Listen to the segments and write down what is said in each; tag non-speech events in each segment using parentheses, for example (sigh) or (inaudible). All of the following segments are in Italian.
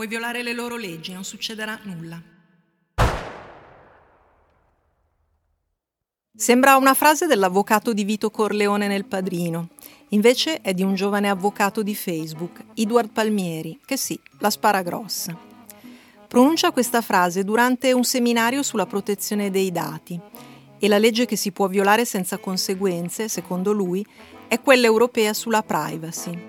Puoi violare le loro leggi, non succederà nulla. Sembra una frase dell'avvocato di Vito Corleone nel Padrino. Invece è di un giovane avvocato di Facebook, Edward Palmieri, che sì, la spara grossa. Pronuncia questa frase durante un seminario sulla protezione dei dati e la legge che si può violare senza conseguenze, secondo lui, è quella europea sulla privacy.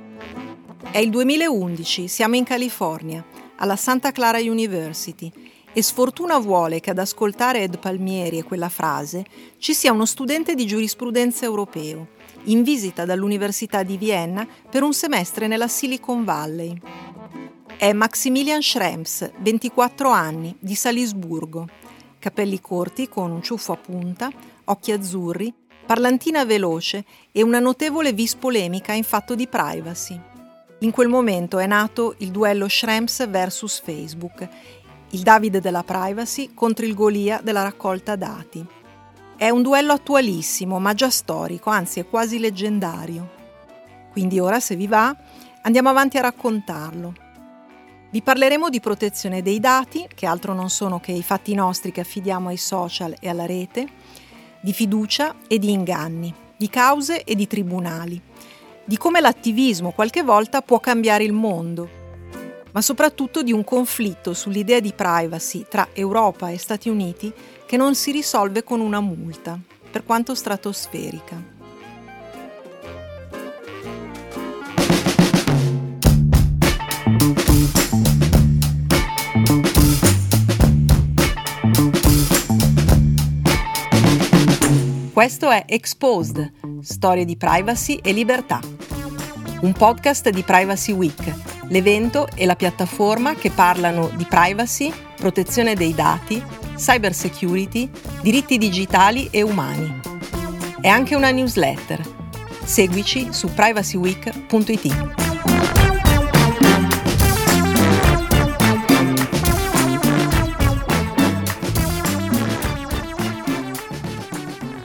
È il 2011, siamo in California, alla Santa Clara University e sfortuna vuole che ad ascoltare Ed Palmieri e quella frase ci sia uno studente di giurisprudenza europeo, in visita dall'Università di Vienna per un semestre nella Silicon Valley. È Maximilian Schrems, 24 anni, di Salisburgo. Capelli corti con un ciuffo a punta, occhi azzurri, parlantina veloce e una notevole vis polemica in fatto di privacy. In quel momento è nato il duello Schrems vs Facebook il Davide della privacy contro il Golia della raccolta dati. È un duello attualissimo, ma già storico, anzi è quasi leggendario. Quindi ora, se vi va, andiamo avanti a raccontarlo. Vi parleremo di protezione dei dati, che altro non sono che i fatti nostri che affidiamo ai social e alla rete, di fiducia e di inganni, di cause e di tribunali, di come l'attivismo qualche volta può cambiare il mondo ma soprattutto di un conflitto sull'idea di privacy tra Europa e Stati Uniti che non si risolve con una multa, per quanto stratosferica. Questo è Exposed, storie di privacy e libertà. Un podcast di Privacy Week l'evento e la piattaforma che parlano di privacy, protezione dei dati, cyber security, diritti digitali e umani. È anche una newsletter. Seguici su privacyweek.it.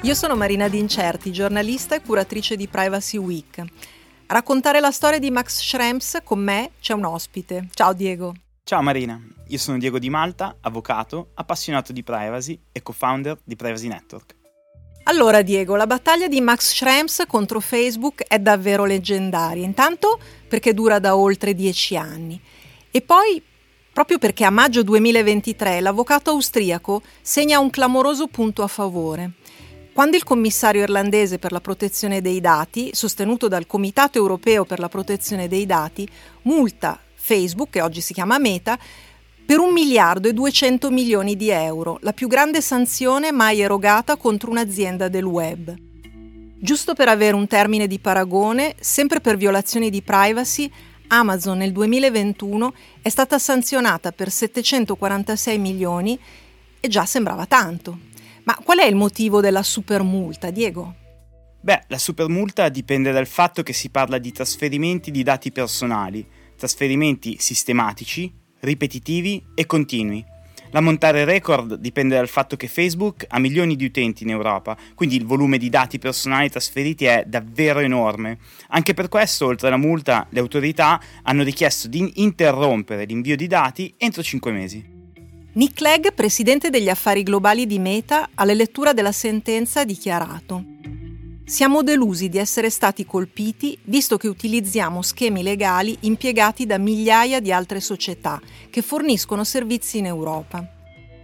Io sono Marina D'Incerti, giornalista e curatrice di Privacy Week. A raccontare la storia di Max Schrems con me c'è un ospite. Ciao Diego. Ciao Marina, io sono Diego Di Malta, avvocato, appassionato di privacy e co-founder di Privacy Network. Allora Diego, la battaglia di Max Schrems contro Facebook è davvero leggendaria, intanto perché dura da oltre dieci anni e poi proprio perché a maggio 2023 l'avvocato austriaco segna un clamoroso punto a favore. Quando il commissario irlandese per la protezione dei dati, sostenuto dal Comitato europeo per la protezione dei dati, multa Facebook, che oggi si chiama Meta, per un miliardo e 200 milioni di euro, la più grande sanzione mai erogata contro un'azienda del web. Giusto per avere un termine di paragone, sempre per violazioni di privacy, Amazon nel 2021 è stata sanzionata per 746 milioni e già sembrava tanto. Ma qual è il motivo della supermulta, Diego? Beh, la supermulta dipende dal fatto che si parla di trasferimenti di dati personali, trasferimenti sistematici, ripetitivi e continui. La montare record dipende dal fatto che Facebook ha milioni di utenti in Europa, quindi il volume di dati personali trasferiti è davvero enorme. Anche per questo, oltre alla multa, le autorità hanno richiesto di interrompere l'invio di dati entro 5 mesi. Nick Clegg, presidente degli affari globali di Meta, alla lettura della sentenza ha dichiarato siamo delusi di essere stati colpiti visto che utilizziamo schemi legali impiegati da migliaia di altre società che forniscono servizi in Europa.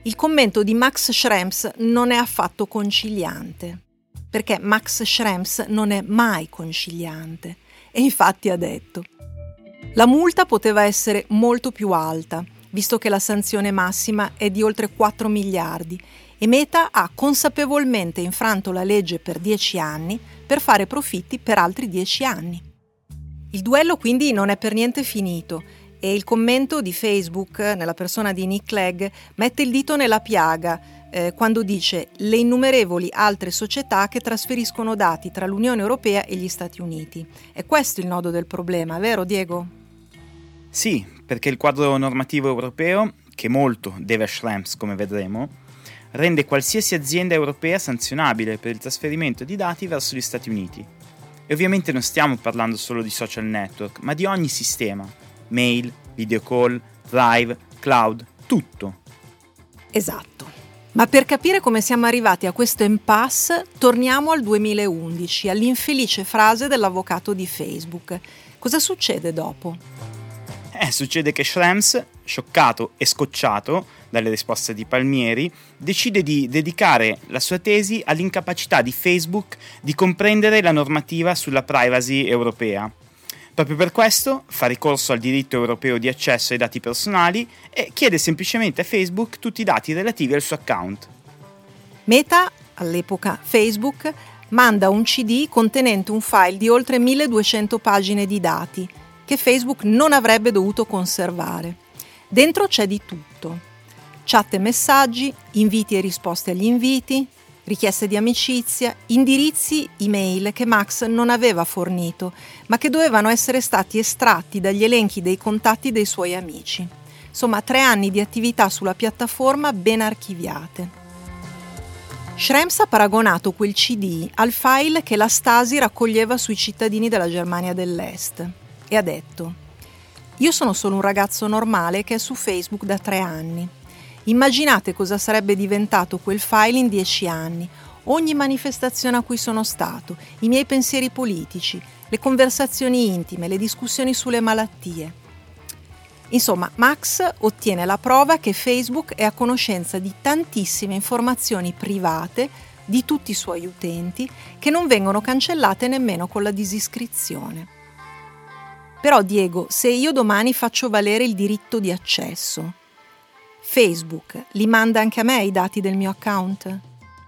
Il commento di Max Schrems non è affatto conciliante, perché Max Schrems non è mai conciliante e infatti ha detto la multa poteva essere molto più alta visto che la sanzione massima è di oltre 4 miliardi e Meta ha consapevolmente infranto la legge per 10 anni per fare profitti per altri 10 anni. Il duello quindi non è per niente finito e il commento di Facebook nella persona di Nick Clegg mette il dito nella piaga eh, quando dice le innumerevoli altre società che trasferiscono dati tra l'Unione Europea e gli Stati Uniti. È questo il nodo del problema, vero Diego? Sì, perché il quadro normativo europeo, che molto deve a Schrems come vedremo, rende qualsiasi azienda europea sanzionabile per il trasferimento di dati verso gli Stati Uniti. E ovviamente non stiamo parlando solo di social network, ma di ogni sistema, mail, video call, Drive, Cloud, tutto. Esatto. Ma per capire come siamo arrivati a questo impasse, torniamo al 2011, all'infelice frase dell'avvocato di Facebook. Cosa succede dopo? Eh, succede che Schrems, scioccato e scocciato dalle risposte di Palmieri, decide di dedicare la sua tesi all'incapacità di Facebook di comprendere la normativa sulla privacy europea Proprio per questo fa ricorso al diritto europeo di accesso ai dati personali e chiede semplicemente a Facebook tutti i dati relativi al suo account. Meta, all'epoca Facebook, manda un CD contenente un file di oltre 1200 pagine di dati che Facebook non avrebbe dovuto conservare. Dentro c'è di tutto. Chat e messaggi, inviti e risposte agli inviti, richieste di amicizia, indirizzi email che Max non aveva fornito, ma che dovevano essere stati estratti dagli elenchi dei contatti dei suoi amici. Insomma, tre anni di attività sulla piattaforma ben archiviate. Schrems ha paragonato quel CD al file che la Stasi raccoglieva sui cittadini della Germania dell'Est e ha detto Io sono solo un ragazzo normale che è su Facebook da tre anni Immaginate cosa sarebbe diventato quel file in dieci anni, ogni manifestazione a cui sono stato, i miei pensieri politici, le conversazioni intime, le discussioni sulle malattie. Insomma, Max ottiene la prova che Facebook è a conoscenza di tantissime informazioni private di tutti i suoi utenti che non vengono cancellate nemmeno con la disiscrizione. Però Diego, se io domani faccio valere il diritto di accesso, Facebook li manda anche a me i dati del mio account?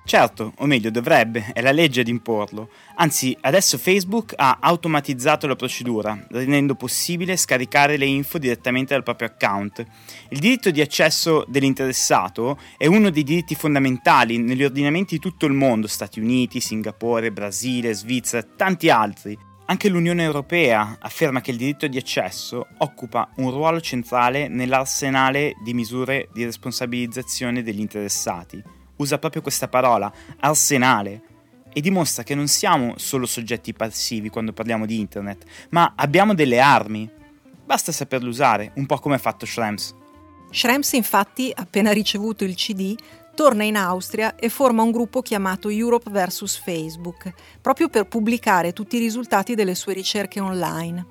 Certo, o meglio dovrebbe, è la legge ad imporlo. Anzi, adesso Facebook ha automatizzato la procedura, rendendo possibile scaricare le info direttamente dal proprio account. Il diritto di accesso dell'interessato è uno dei diritti fondamentali negli ordinamenti di tutto il mondo, Stati Uniti, Singapore, Brasile, Svizzera, tanti altri. Anche l'Unione Europea afferma che il diritto di accesso occupa un ruolo centrale nell'arsenale di misure di responsabilizzazione degli interessati. Usa proprio questa parola, arsenale, e dimostra che non siamo solo soggetti passivi quando parliamo di internet, ma abbiamo delle armi. Basta saperle usare, un po' come ha fatto Schrems. Schrems infatti, appena ricevuto il CD, torna in Austria e forma un gruppo chiamato Europe vs Facebook, proprio per pubblicare tutti i risultati delle sue ricerche online.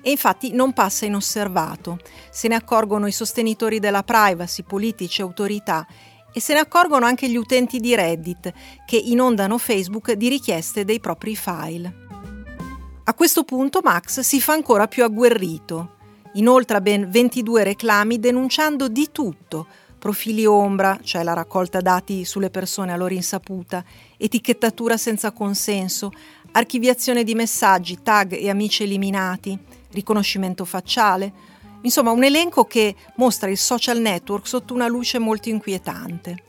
E infatti non passa inosservato, se ne accorgono i sostenitori della privacy, politici e autorità e se ne accorgono anche gli utenti di Reddit che inondano Facebook di richieste dei propri file. A questo punto Max si fa ancora più agguerrito. Inoltre ben 22 reclami denunciando di tutto, profili ombra, cioè la raccolta dati sulle persone a loro insaputa, etichettatura senza consenso, archiviazione di messaggi, tag e amici eliminati, riconoscimento facciale, insomma un elenco che mostra il social network sotto una luce molto inquietante.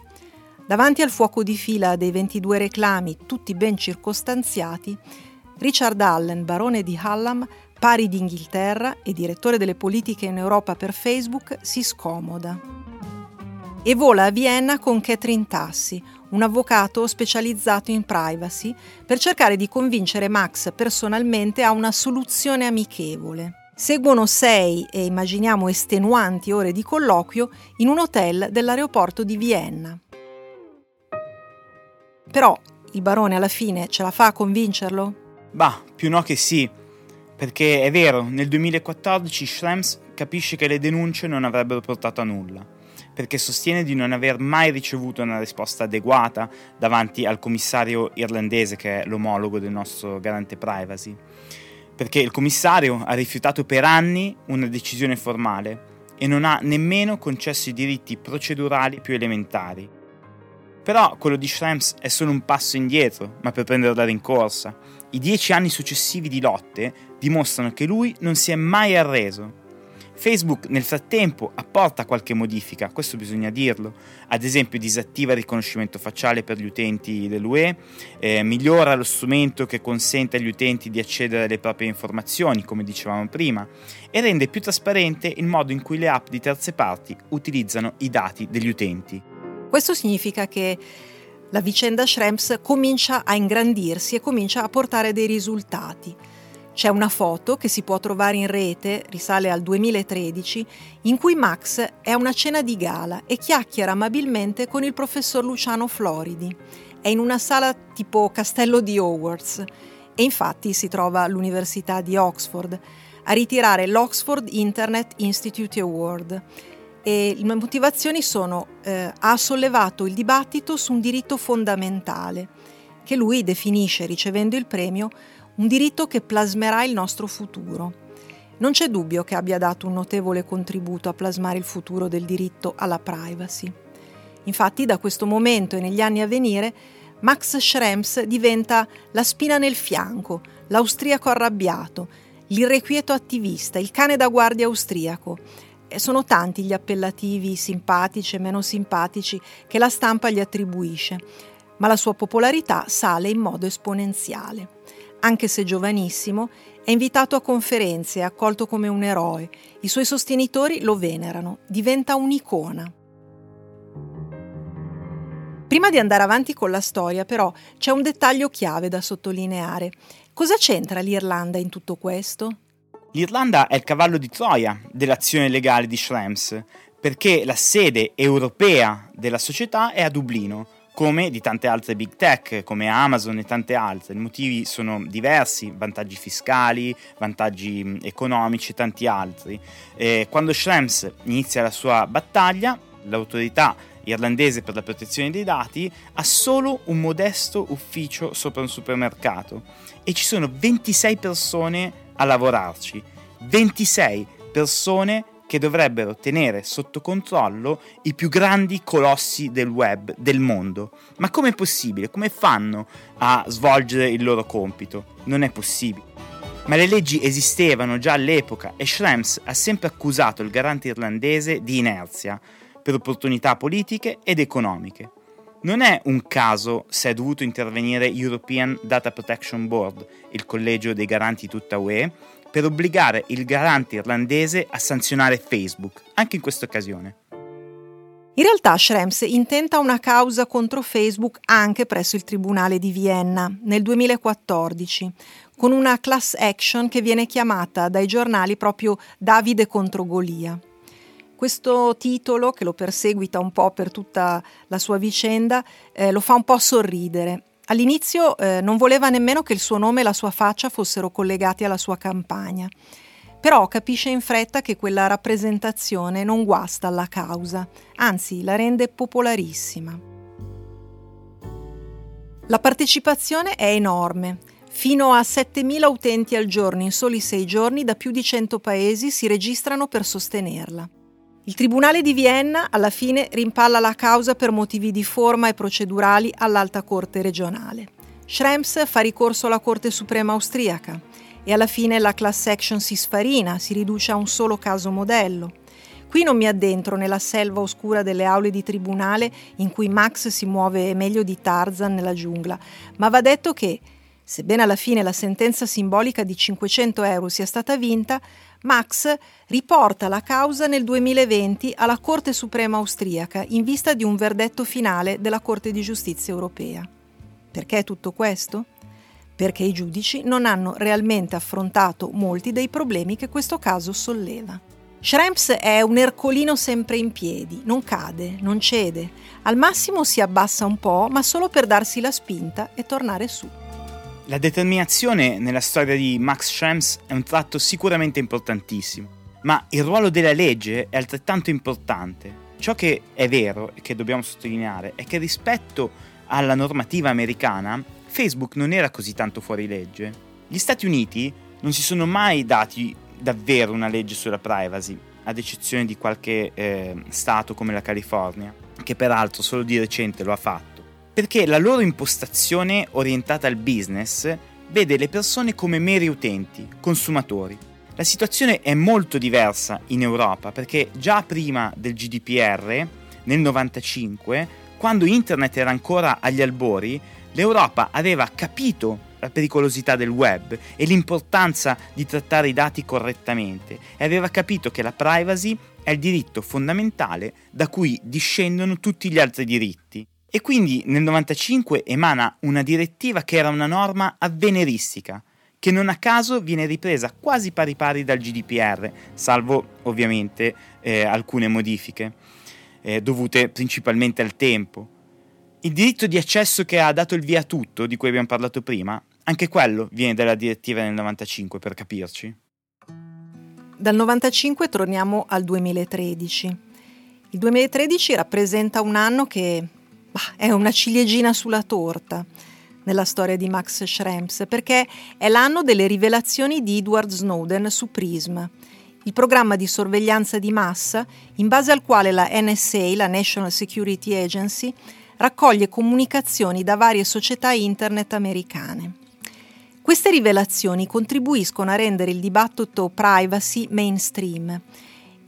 Davanti al fuoco di fila dei 22 reclami, tutti ben circostanziati, Richard Allen, barone di Hallam, pari d'Inghilterra e direttore delle politiche in Europa per Facebook, si scomoda e vola a Vienna con Catherine Tassi, un avvocato specializzato in privacy, per cercare di convincere Max personalmente a una soluzione amichevole. Seguono sei e immaginiamo estenuanti ore di colloquio in un hotel dell'aeroporto di Vienna. Però il barone alla fine ce la fa a convincerlo? Bah, più no che sì, perché è vero, nel 2014 Schrems capisce che le denunce non avrebbero portato a nulla perché sostiene di non aver mai ricevuto una risposta adeguata davanti al commissario irlandese che è l'omologo del nostro garante privacy. Perché il commissario ha rifiutato per anni una decisione formale e non ha nemmeno concesso i diritti procedurali più elementari. Però quello di Schrems è solo un passo indietro, ma per prendere la rincorsa. I dieci anni successivi di lotte dimostrano che lui non si è mai arreso Facebook nel frattempo apporta qualche modifica, questo bisogna dirlo, ad esempio disattiva il riconoscimento facciale per gli utenti dell'UE, eh, migliora lo strumento che consente agli utenti di accedere alle proprie informazioni, come dicevamo prima, e rende più trasparente il modo in cui le app di terze parti utilizzano i dati degli utenti. Questo significa che la vicenda Schrems comincia a ingrandirsi e comincia a portare dei risultati. C'è una foto che si può trovare in rete, risale al 2013, in cui Max è a una cena di gala e chiacchiera amabilmente con il professor Luciano Floridi. È in una sala tipo Castello di Hogwarts e infatti si trova all'Università di Oxford a ritirare l'Oxford Internet Institute Award. E le motivazioni sono eh, ha sollevato il dibattito su un diritto fondamentale che lui definisce, ricevendo il premio, un diritto che plasmerà il nostro futuro. Non c'è dubbio che abbia dato un notevole contributo a plasmare il futuro del diritto alla privacy. Infatti, da questo momento e negli anni a venire, Max Schrems diventa la spina nel fianco, l'austriaco arrabbiato, l'irrequieto attivista, il cane da guardia austriaco. E sono tanti gli appellativi simpatici e meno simpatici che la stampa gli attribuisce, ma la sua popolarità sale in modo esponenziale anche se giovanissimo, è invitato a conferenze, è accolto come un eroe. I suoi sostenitori lo venerano, diventa un'icona. Prima di andare avanti con la storia, però, c'è un dettaglio chiave da sottolineare. Cosa c'entra l'Irlanda in tutto questo? L'Irlanda è il cavallo di Troia dell'azione legale di Schrems, perché la sede europea della società è a Dublino, come di tante altre big tech come Amazon e tante altre. I motivi sono diversi, vantaggi fiscali, vantaggi economici e tanti altri. Eh, quando Schrems inizia la sua battaglia, l'autorità irlandese per la protezione dei dati ha solo un modesto ufficio sopra un supermercato e ci sono 26 persone a lavorarci. 26 persone che dovrebbero tenere sotto controllo i più grandi colossi del web del mondo. Ma com'è possibile? Come fanno a svolgere il loro compito? Non è possibile. Ma le leggi esistevano già all'epoca e Schrems ha sempre accusato il garante irlandese di inerzia per opportunità politiche ed economiche. Non è un caso se è dovuto intervenire European Data Protection Board, il collegio dei garanti tutta UE, per obbligare il garante irlandese a sanzionare Facebook, anche in questa occasione. In realtà Schrems intenta una causa contro Facebook anche presso il Tribunale di Vienna nel 2014, con una class action che viene chiamata dai giornali proprio Davide contro Golia. Questo titolo, che lo perseguita un po' per tutta la sua vicenda, eh, lo fa un po' sorridere All'inizio eh, non voleva nemmeno che il suo nome e la sua faccia fossero collegati alla sua campagna, però capisce in fretta che quella rappresentazione non guasta alla causa, anzi la rende popolarissima. La partecipazione è enorme. Fino a 7.000 utenti al giorno in soli sei giorni da più di 100 paesi si registrano per sostenerla. Il Tribunale di Vienna alla fine rimpalla la causa per motivi di forma e procedurali all'Alta Corte regionale. Schrems fa ricorso alla Corte Suprema austriaca e alla fine la class action si sfarina, si riduce a un solo caso modello. Qui non mi addentro nella selva oscura delle aule di tribunale in cui Max si muove meglio di Tarzan nella giungla, ma va detto che, sebbene alla fine la sentenza simbolica di 500 euro sia stata vinta, Max riporta la causa nel 2020 alla Corte Suprema austriaca in vista di un verdetto finale della Corte di giustizia europea. Perché tutto questo? Perché i giudici non hanno realmente affrontato molti dei problemi che questo caso solleva. Schrems è un ercolino sempre in piedi, non cade, non cede, al massimo si abbassa un po', ma solo per darsi la spinta e tornare su. La determinazione nella storia di Max Schrems è un tratto sicuramente importantissimo, ma il ruolo della legge è altrettanto importante. Ciò che è vero e che dobbiamo sottolineare è che rispetto alla normativa americana, Facebook non era così tanto fuori legge. Gli Stati Uniti non si sono mai dati davvero una legge sulla privacy, ad eccezione di qualche eh, stato come la California, che peraltro solo di recente lo ha fatto perché la loro impostazione orientata al business vede le persone come meri utenti, consumatori. La situazione è molto diversa in Europa perché già prima del GDPR, nel 1995, quando internet era ancora agli albori, l'Europa aveva capito la pericolosità del web e l'importanza di trattare i dati correttamente e aveva capito che la privacy è il diritto fondamentale da cui discendono tutti gli altri diritti. E quindi nel 95 emana una direttiva che era una norma avveniristica, che non a caso viene ripresa quasi pari pari dal GDPR, salvo ovviamente eh, alcune modifiche, eh, dovute principalmente al tempo. Il diritto di accesso che ha dato il via a tutto, di cui abbiamo parlato prima, anche quello viene dalla direttiva del 95 per capirci. Dal 95 torniamo al 2013. Il 2013 rappresenta un anno che è una ciliegina sulla torta nella storia di Max Schrems, perché è l'anno delle rivelazioni di Edward Snowden su Prism, il programma di sorveglianza di massa in base al quale la NSA, la National Security Agency, raccoglie comunicazioni da varie società internet americane. Queste rivelazioni contribuiscono a rendere il dibattito privacy mainstream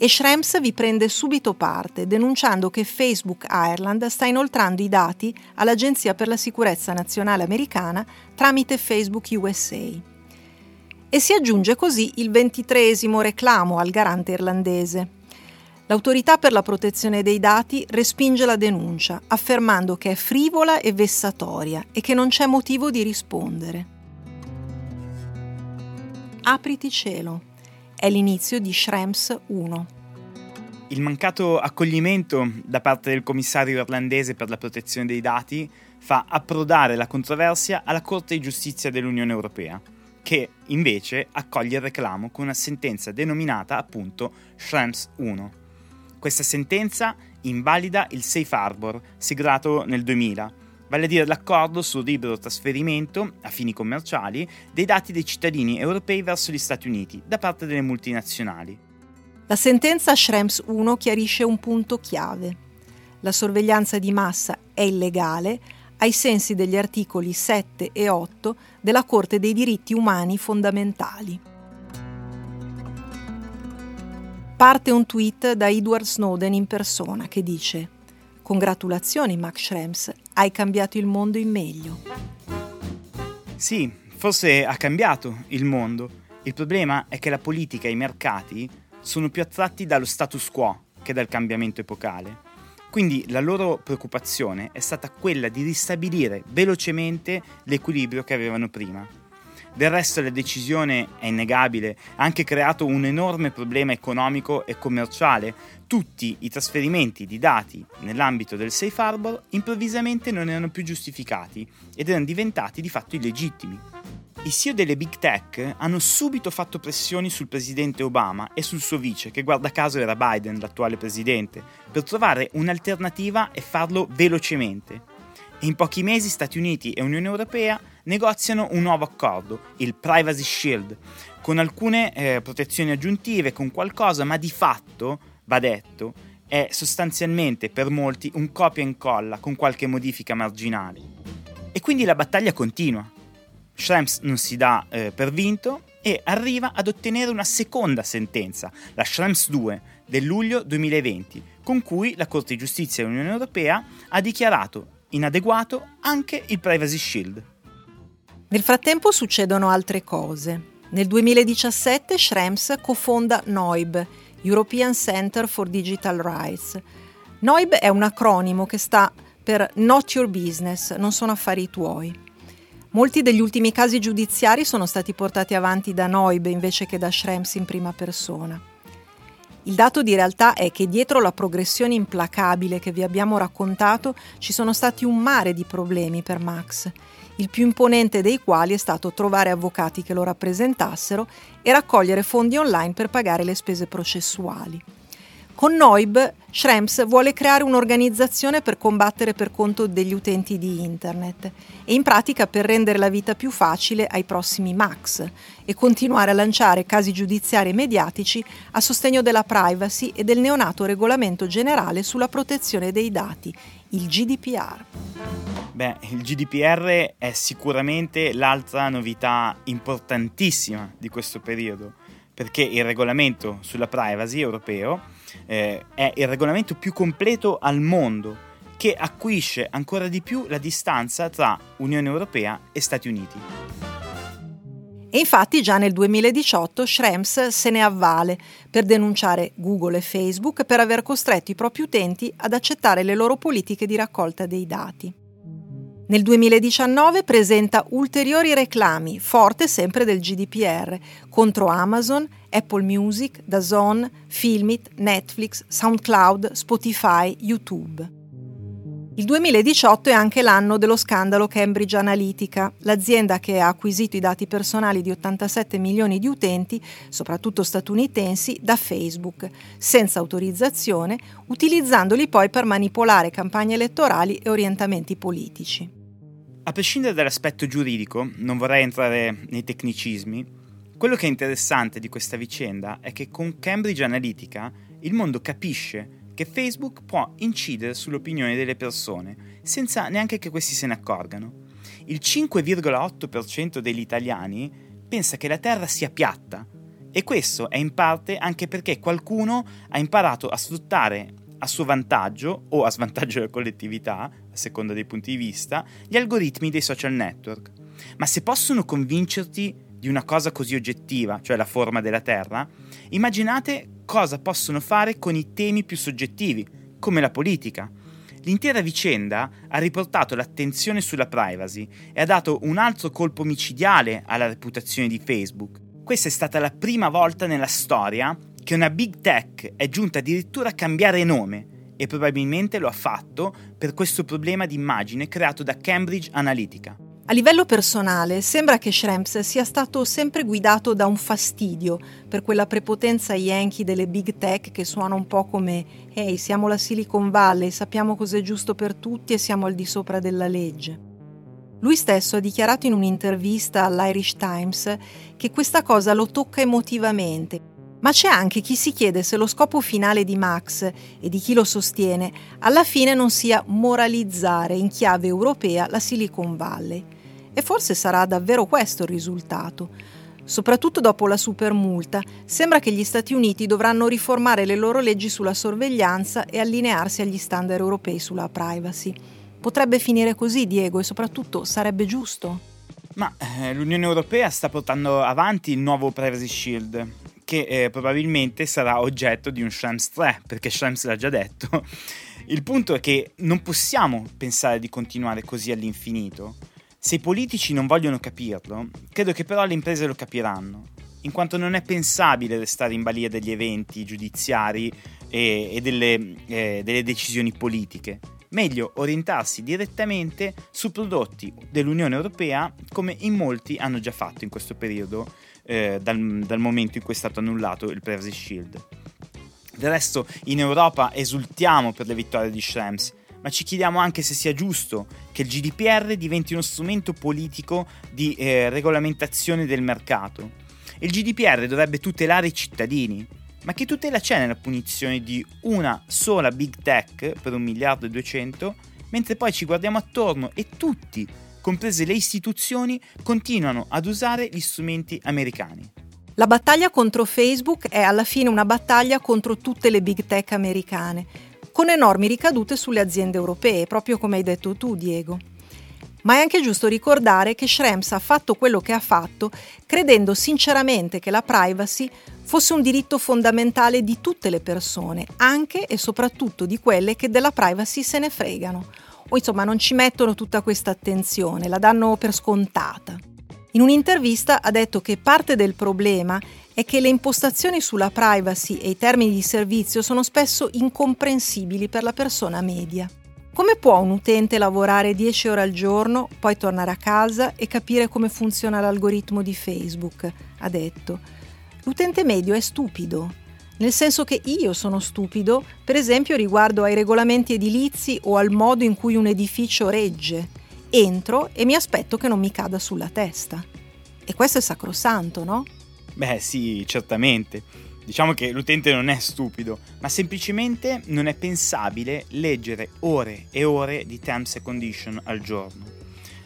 e Schrems vi prende subito parte, denunciando che Facebook Ireland sta inoltrando i dati all'Agenzia per la sicurezza nazionale americana tramite Facebook USA. E si aggiunge così il ventitreesimo reclamo al garante irlandese. L'autorità per la protezione dei dati respinge la denuncia, affermando che è frivola e vessatoria e che non c'è motivo di rispondere. Apriti cielo. È l'inizio di Schrems 1. Il mancato accoglimento da parte del commissario irlandese per la protezione dei dati fa approdare la controversia alla Corte di giustizia dell'Unione Europea, che invece accoglie il reclamo con una sentenza denominata appunto Schrems 1. Questa sentenza invalida il Safe Harbor, siglato nel 2000, vale a dire l'accordo sul libero trasferimento, a fini commerciali, dei dati dei cittadini europei verso gli Stati Uniti da parte delle multinazionali. La sentenza Schrems 1 chiarisce un punto chiave. La sorveglianza di massa è illegale ai sensi degli articoli 7 e 8 della Corte dei diritti umani fondamentali. parte un tweet da Edward Snowden in persona che dice Congratulazioni Max Schrems, hai cambiato il mondo in meglio. Sì, forse ha cambiato il mondo. Il problema è che la politica e i mercati sono più attratti dallo status quo che dal cambiamento epocale. Quindi la loro preoccupazione è stata quella di ristabilire velocemente l'equilibrio che avevano prima. Del resto la decisione, è innegabile, ha anche creato un enorme problema economico e commerciale. Tutti i trasferimenti di dati nell'ambito del safe harbor improvvisamente non erano più giustificati ed erano diventati di fatto illegittimi. I CEO delle big tech hanno subito fatto pressioni sul presidente Obama e sul suo vice, che guarda caso era Biden, l'attuale presidente, per trovare un'alternativa e farlo velocemente. E in pochi mesi Stati Uniti e Unione Europea negoziano un nuovo accordo, il Privacy Shield, con alcune eh, protezioni aggiuntive, con qualcosa, ma di fatto, va detto, è sostanzialmente per molti un copia e incolla con qualche modifica marginale. E quindi la battaglia continua. Schrems non si dà eh, per vinto e arriva ad ottenere una seconda sentenza, la Schrems 2 del luglio 2020, con cui la Corte di giustizia dell'Unione Europea ha dichiarato inadeguato anche il Privacy Shield. Nel frattempo succedono altre cose. Nel 2017 Schrems cofonda NOIB, European Center for Digital Rights. NOIB è un acronimo che sta per Not Your Business, non sono affari tuoi. Molti degli ultimi casi giudiziari sono stati portati avanti da NOIB invece che da Schrems in prima persona. Il dato di realtà è che dietro la progressione implacabile che vi abbiamo raccontato ci sono stati un mare di problemi per Max il più imponente dei quali è stato trovare avvocati che lo rappresentassero e raccogliere fondi online per pagare le spese processuali. Con Noib, Schrems vuole creare un'organizzazione per combattere per conto degli utenti di Internet e in pratica per rendere la vita più facile ai prossimi Max e continuare a lanciare casi giudiziari e mediatici a sostegno della privacy e del neonato regolamento generale sulla protezione dei dati, il GDPR. Beh, il GDPR è sicuramente l'altra novità importantissima di questo periodo, perché il regolamento sulla privacy europeo eh, è il regolamento più completo al mondo che acuisce ancora di più la distanza tra Unione Europea e Stati Uniti. E infatti già nel 2018 Schrems se ne avvale per denunciare Google e Facebook per aver costretto i propri utenti ad accettare le loro politiche di raccolta dei dati. Nel 2019 presenta ulteriori reclami, forte sempre del GDPR, contro Amazon, Apple Music, DAZN, Filmit, Netflix, SoundCloud, Spotify, YouTube. Il 2018 è anche l'anno dello scandalo Cambridge Analytica, l'azienda che ha acquisito i dati personali di 87 milioni di utenti, soprattutto statunitensi, da Facebook, senza autorizzazione, utilizzandoli poi per manipolare campagne elettorali e orientamenti politici. A prescindere dall'aspetto giuridico, non vorrei entrare nei tecnicismi, quello che è interessante di questa vicenda è che con Cambridge Analytica il mondo capisce che Facebook può incidere sull'opinione delle persone senza neanche che questi se ne accorgano. Il 5,8% degli italiani pensa che la Terra sia piatta e questo è in parte anche perché qualcuno ha imparato a sfruttare a suo vantaggio o a svantaggio della collettività, a seconda dei punti di vista, gli algoritmi dei social network. Ma se possono convincerti di una cosa così oggettiva, cioè la forma della Terra, immaginate cosa possono fare con i temi più soggettivi, come la politica. L'intera vicenda ha riportato l'attenzione sulla privacy e ha dato un altro colpo micidiale alla reputazione di Facebook. Questa è stata la prima volta nella storia che una big tech è giunta addirittura a cambiare nome e probabilmente lo ha fatto per questo problema di immagine creato da Cambridge Analytica. A livello personale, sembra che Schrems sia stato sempre guidato da un fastidio per quella prepotenza yankee delle big tech che suona un po' come «Ehi, siamo la Silicon Valley, sappiamo cos'è giusto per tutti e siamo al di sopra della legge». Lui stesso ha dichiarato in un'intervista all'Irish Times che questa cosa lo tocca emotivamente, ma c'è anche chi si chiede se lo scopo finale di Max e di chi lo sostiene alla fine non sia moralizzare in chiave europea la Silicon Valley. E forse sarà davvero questo il risultato. Soprattutto dopo la supermulta, sembra che gli Stati Uniti dovranno riformare le loro leggi sulla sorveglianza e allinearsi agli standard europei sulla privacy. Potrebbe finire così, Diego, e soprattutto sarebbe giusto. Ma eh, l'Unione Europea sta portando avanti il nuovo Privacy Shield, che eh, probabilmente sarà oggetto di un Schrems 3, perché Schrems l'ha già detto. (laughs) Il punto è che non possiamo pensare di continuare così all'infinito. Se i politici non vogliono capirlo, credo che però le imprese lo capiranno, in quanto non è pensabile restare in balia degli eventi giudiziari e, e delle, eh, delle decisioni politiche. Meglio orientarsi direttamente su prodotti dell'Unione Europea come in molti hanno già fatto in questo periodo, eh, dal, dal momento in cui è stato annullato il Privacy Shield. Del resto in Europa esultiamo per le vittorie di Schrems, ma ci chiediamo anche se sia giusto che il GDPR diventi uno strumento politico di eh, regolamentazione del mercato. Il GDPR dovrebbe tutelare i cittadini, ma che tutela c'è nella punizione di una sola big tech per un miliardo e duecento, mentre poi ci guardiamo attorno e tutti, comprese le istituzioni, continuano ad usare gli strumenti americani. La battaglia contro Facebook è alla fine una battaglia contro tutte le big tech americane, con enormi ricadute sulle aziende europee, proprio come hai detto tu, Diego. Ma è anche giusto ricordare che Schrems ha fatto quello che ha fatto credendo sinceramente che la privacy fosse un diritto fondamentale di tutte le persone, anche e soprattutto di quelle che della privacy se ne fregano, o insomma non ci mettono tutta questa attenzione, la danno per scontata. In un'intervista ha detto che parte del problema è che le impostazioni sulla privacy e i termini di servizio sono spesso incomprensibili per la persona media. Come può un utente lavorare 10 ore al giorno, poi tornare a casa e capire come funziona l'algoritmo di Facebook? ha detto. L'utente medio è stupido, nel senso che io sono stupido, per esempio riguardo ai regolamenti edilizi o al modo in cui un edificio regge. Entro e mi aspetto che non mi cada sulla testa. E questo è sacrosanto, no? Beh sì, certamente. Diciamo che l'utente non è stupido, ma semplicemente non è pensabile leggere ore e ore di terms and condition al giorno.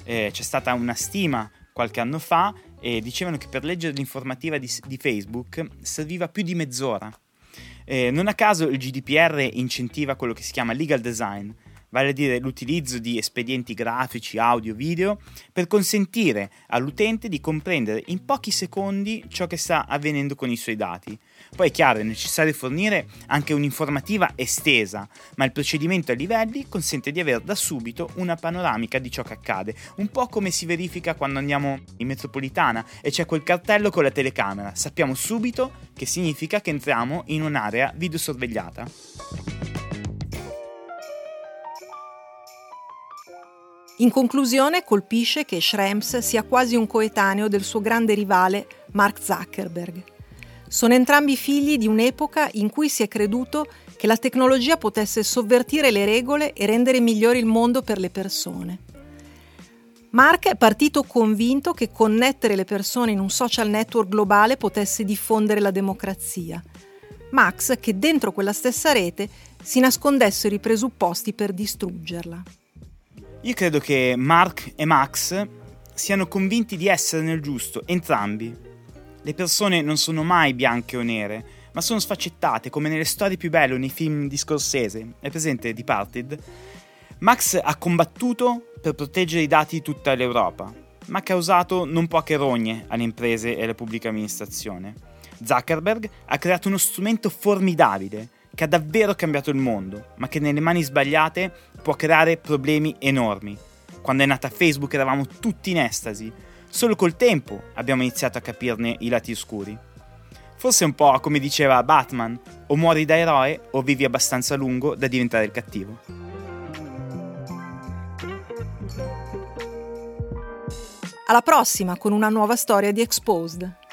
Eh, c'è stata una stima qualche anno fa e dicevano che per leggere l'informativa di, di Facebook serviva più di mezz'ora. Eh, non a caso il GDPR incentiva quello che si chiama legal design, vale a dire l'utilizzo di espedienti grafici, audio, video, per consentire all'utente di comprendere in pochi secondi ciò che sta avvenendo con i suoi dati. Poi è chiaro, è necessario fornire anche un'informativa estesa, ma il procedimento a livelli consente di avere da subito una panoramica di ciò che accade, un po' come si verifica quando andiamo in metropolitana e c'è quel cartello con la telecamera, sappiamo subito che significa che entriamo in un'area videosorvegliata. In conclusione, colpisce che Schrems sia quasi un coetaneo del suo grande rivale Mark Zuckerberg. Sono entrambi figli di un'epoca in cui si è creduto che la tecnologia potesse sovvertire le regole e rendere migliore il mondo per le persone. Mark è partito convinto che connettere le persone in un social network globale potesse diffondere la democrazia. Max che dentro quella stessa rete si nascondessero i presupposti per distruggerla. Io credo che Mark e Max siano convinti di essere nel giusto, entrambi. Le persone non sono mai bianche o nere, ma sono sfaccettate, come nelle storie più belle o nei film di Scorsese. È presente Departed? Max ha combattuto per proteggere i dati di tutta l'Europa, ma ha causato non poche rogne alle imprese e alla pubblica amministrazione. Zuckerberg ha creato uno strumento formidabile che ha davvero cambiato il mondo, ma che nelle mani sbagliate può creare problemi enormi. Quando è nata Facebook eravamo tutti in estasi, solo col tempo abbiamo iniziato a capirne i lati oscuri. Forse un po' come diceva Batman, o muori da eroe o vivi abbastanza lungo da diventare il cattivo. Alla prossima con una nuova storia di Exposed.